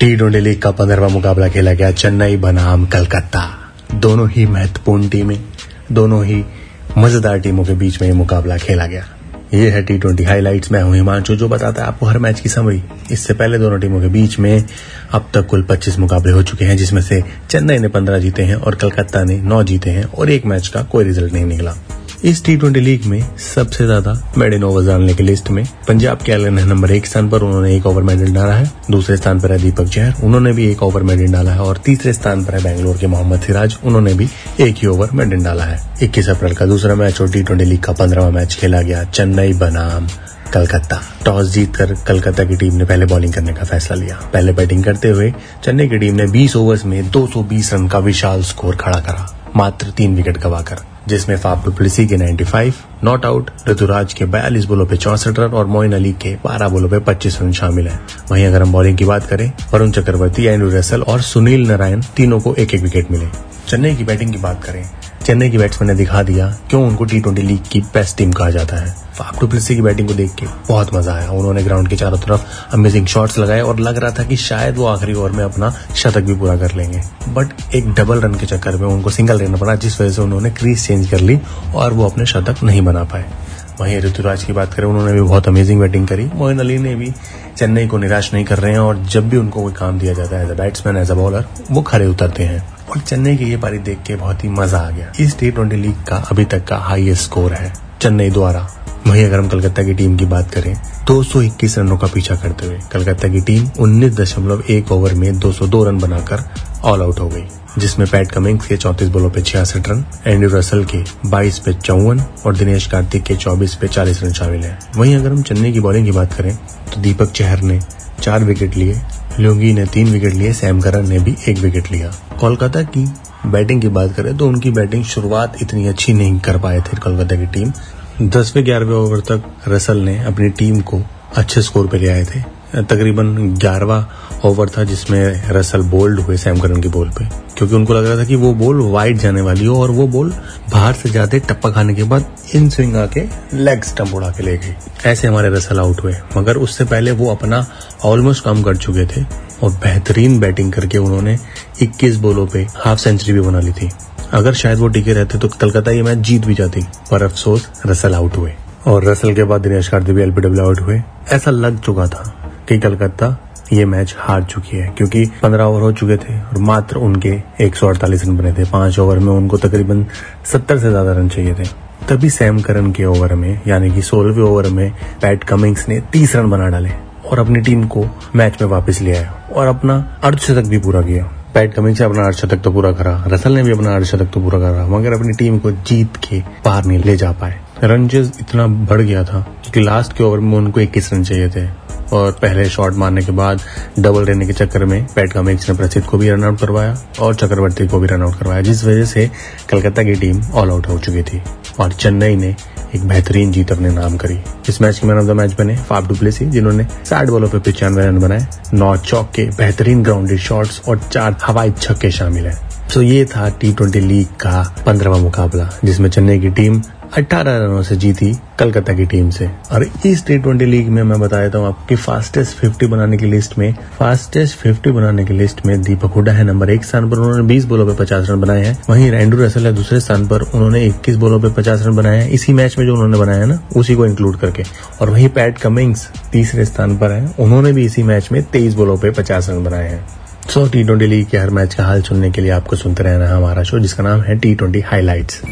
T twenty league का पंद्रहवा मुकाबला खेला गया, चेन्नई बनाम कलकत्ता। दोनों ही महत्वपूर्ण टीमें, दोनों ही मज़ेदार टीमों के बीच में ये मुकाबला खेला गया। ये है टी ट्वेंटी हाईलाइट मैं हूँ हिमांशु, जो बताता है आपको हर मैच की समरी। इससे पहले दोनों टीमों के बीच में अब तक कुल 25 मुकाबले हो चुके हैं, जिसमें से चेन्नई ने 15 जीते हैं और कलकत्ता ने 9 जीते हैं और एक मैच का कोई रिज़ल्ट नहीं निकला। इस टी ट्वेंटी लीग में सबसे ज़्यादा मेडन ओवर डालने की लिस्ट में पंजाब के एलन है नंबर एक स्थान पर, उन्होंने एक ओवर मेडल डाला है। दूसरे स्थान पर है दीपक जहर, उन्होंने भी एक ओवर मेडल डाला है। और तीसरे स्थान पर है बैंगलोर के मोहम्मद सिराज, उन्होंने भी एक ही ओवर मेडल डाला है। इक्कीस अप्रैल का दूसरा मैच और टी ट्वेंटी लीग का पंद्रहवा मैच खेला गया, चेन्नई बनाम कलकत्ता। टॉस जीतकर कलकत्ता की टीम ने पहले बॉलिंग करने का फैसला लिया। पहले बैटिंग करते हुए चेन्नई की टीम ने 20 ओवर्स में 220 रन का विशाल स्कोर खड़ा करा। मात्र तीन विकेट गवाकर जिसमें फाफ डुप्लिसी के 95, नॉट आउट ऋतुराज के 42 बोलों पे चौसठ रन और मोइन अली के 12 बोलों पे 25 रन शामिल हैं। वहीं अगर हम बॉलिंग की बात करें वरुण चक्रवर्ती एंड्रू रसल और सुनील नारायण तीनों को एक एक विकेट मिले चेन्नई की बैटिंग की बात करें चेन्नई की बैट्समैन ने दिखा दिया, क्यों उनको टी ट्वेंटी लीग की बेस्ट टीम कहा जाता है। फाफ की बैटिंग को देख के बहुत मज़ा आया। उन्होंने ग्राउंड के चारों तरफ़ अमेजिंग शॉट्स लगाए और लग रहा था कि शायद वो आखिरी ओवर में अपना शतक भी पूरा कर लेंगे। बट एक डबल रन के चक्कर में उनको सिंगल रन पड़ा, जिस वजह से उन्होंने क्रीज चेंज कर ली और वो अपने शतक नहीं बना पाए। वहीं ऋतुराज की बात करें, उन्होंने भी बहुत अमेजिंग बैटिंग करी। मोइन अली ने भी चेन्नई को निराश नहीं कर रहे हैं और जब भी उनको कोई काम दिया जाता है as a batsman as a bowler वो खड़े उतरते हैं। और चेन्नई की ये पारी देख के बहुत ही मज़ा आ गया। इस टी ट्वेंटी लीग का अभी तक का हाईएस्ट स्कोर है चेन्नई द्वारा। वहीं अगर हम कलकत्ता की टीम की बात करें 221 रनों का पीछा करते हुए कलकत्ता की टीम 19.1 ओवर में 202 रन बनाकर ऑल आउट हो गई, जिसमें पैट कमिंग्स के 34 बोलों पे छियासठ रन एंड्रू रसल के 22 पे चौवन और दिनेश कार्तिक के 24 पे 40 रन शामिल हैं। वहीं अगर हम चेन्नई की बॉलिंग की बात करें तो दीपक चहर ने चार विकेट लिए ल्योंगी ने तीन विकेट लिए सैम करन ने भी एक विकेट लिया। कोलकाता की बैटिंग की बात करें तो उनकी बैटिंग शुरुआत इतनी अच्छी नहीं कर पाए थे कोलकाता की टीम दसवें ग्यारहवें ओवर तक रसल ने अपनी टीम को अच्छे स्कोर पे ले आए थे। तकरीबन ग्यारहवा ओवर था जिसमें रसल बोल्ड हुए सैम करन की बॉल पे। क्योंकि उनको लग रहा था कि वो बॉल वाइड जाने वाली हो और वो बॉल बाहर से जाते टप्पा खाने के बाद इन स्विंग आके लेग स्टम्प उड़ा के ले गई। ऐसे हमारे रसल आउट हुए। मगर उससे पहले वो अपना ऑलमोस्ट कम कर चुके थे और बेहतरीन बैटिंग करके उन्होंने 21 बॉलों पे हाफ़ सेंचुरी भी बना ली थी। अगर शायद वो टिके रहते तो कलकत्ता ये मैच जीत भी जाती, पर अफसोस रसल आउट हुए। और रसल के बाद दिनेश कार्तिक भी एलपीडब्ल्यू आउट हुए। ऐसा लग चुका था कि कलकत्ता ये मैच हार चुकी है, क्योंकि 15 ओवर हो चुके थे और मात्र उनके 148 रन बने थे। पाँच ओवर में उनको तकरीबन 70 से ज़्यादा रन चाहिए थे। तभी सैम करन के ओवर में, यानी कि सोलहवें ओवर में, पैट कमिंग्स ने 30 रन बना डाले और अपनी टीम को मैच में वापस ले आया और अपना अर्धशतक भी पूरा किया। पैट कमिंग्स ने अपना अर्धशतक तो पूरा करा, रसल ने भी अपना अर्धशतक तो पूरा करा, मगर अपनी टीम को जीत के बाहर नहीं ले जा पाए। रन इतना बढ़ गया था कि लास्ट के ओवर में उनको इक्कीस रन चाहिए थे। और पहले शॉट मारने के बाद डबल रहने के चक्कर में पैट कमिंग्स ने प्रसिद्ध को भी रन आउट करवाया और चक्रवर्ती को भी रन आउट करवाया, जिस वजह से कलकत्ता की टीम ऑल आउट हो चुकी थी और चेन्नई ने एक बेहतरीन जीत अपने नाम करी। इस मैच के मैन ऑफ़ द मैच बने फाफ डुप्लेसी, जिन्होंने साठ बॉलों पे पिचानवे रन बनाए, नौ चौक के बेहतरीन ग्राउंडेड शॉट्स और चार हवाई छक्के शामिल हैं। तो ये था टी ट्वेंटी लीग का पंद्रहवा मुकाबला, जिसमें चेन्नई की टीम 18 रनों से जीती कलकत्ता की टीम से। और इस टी ट्वेंटी लीग में मैं बता देता हूँ, आपकी फास्टेस्ट 50 बनाने की लिस्ट में फास्टेस्ट 50 बनाने की लिस्ट में दीपक हुडा है नंबर एक स्थान पर, उन्होंने 20 बोलों पे 50 रन बनाए हैं। वहीं रैंडू रसल है दूसरे स्थान पर, उन्होंने 21 बोलों पे 50 रन बनाए हैं। इसी मैच में जो उन्होंने बनाया ना, उसी को इंक्लूड करके। और वहीं पैट कमिंग्स तीसरे स्थान पर है, उन्होंने भी इसी मैच में तेईस बोलों पे पचास रन बनाए हैं। सो टी ट्वेंटी लीग के हर मैच का हाल सुनने के लिए आपको सुनते रहना हमारा शो जिसका नाम है टी ट्वेंटी हाईलाइट्स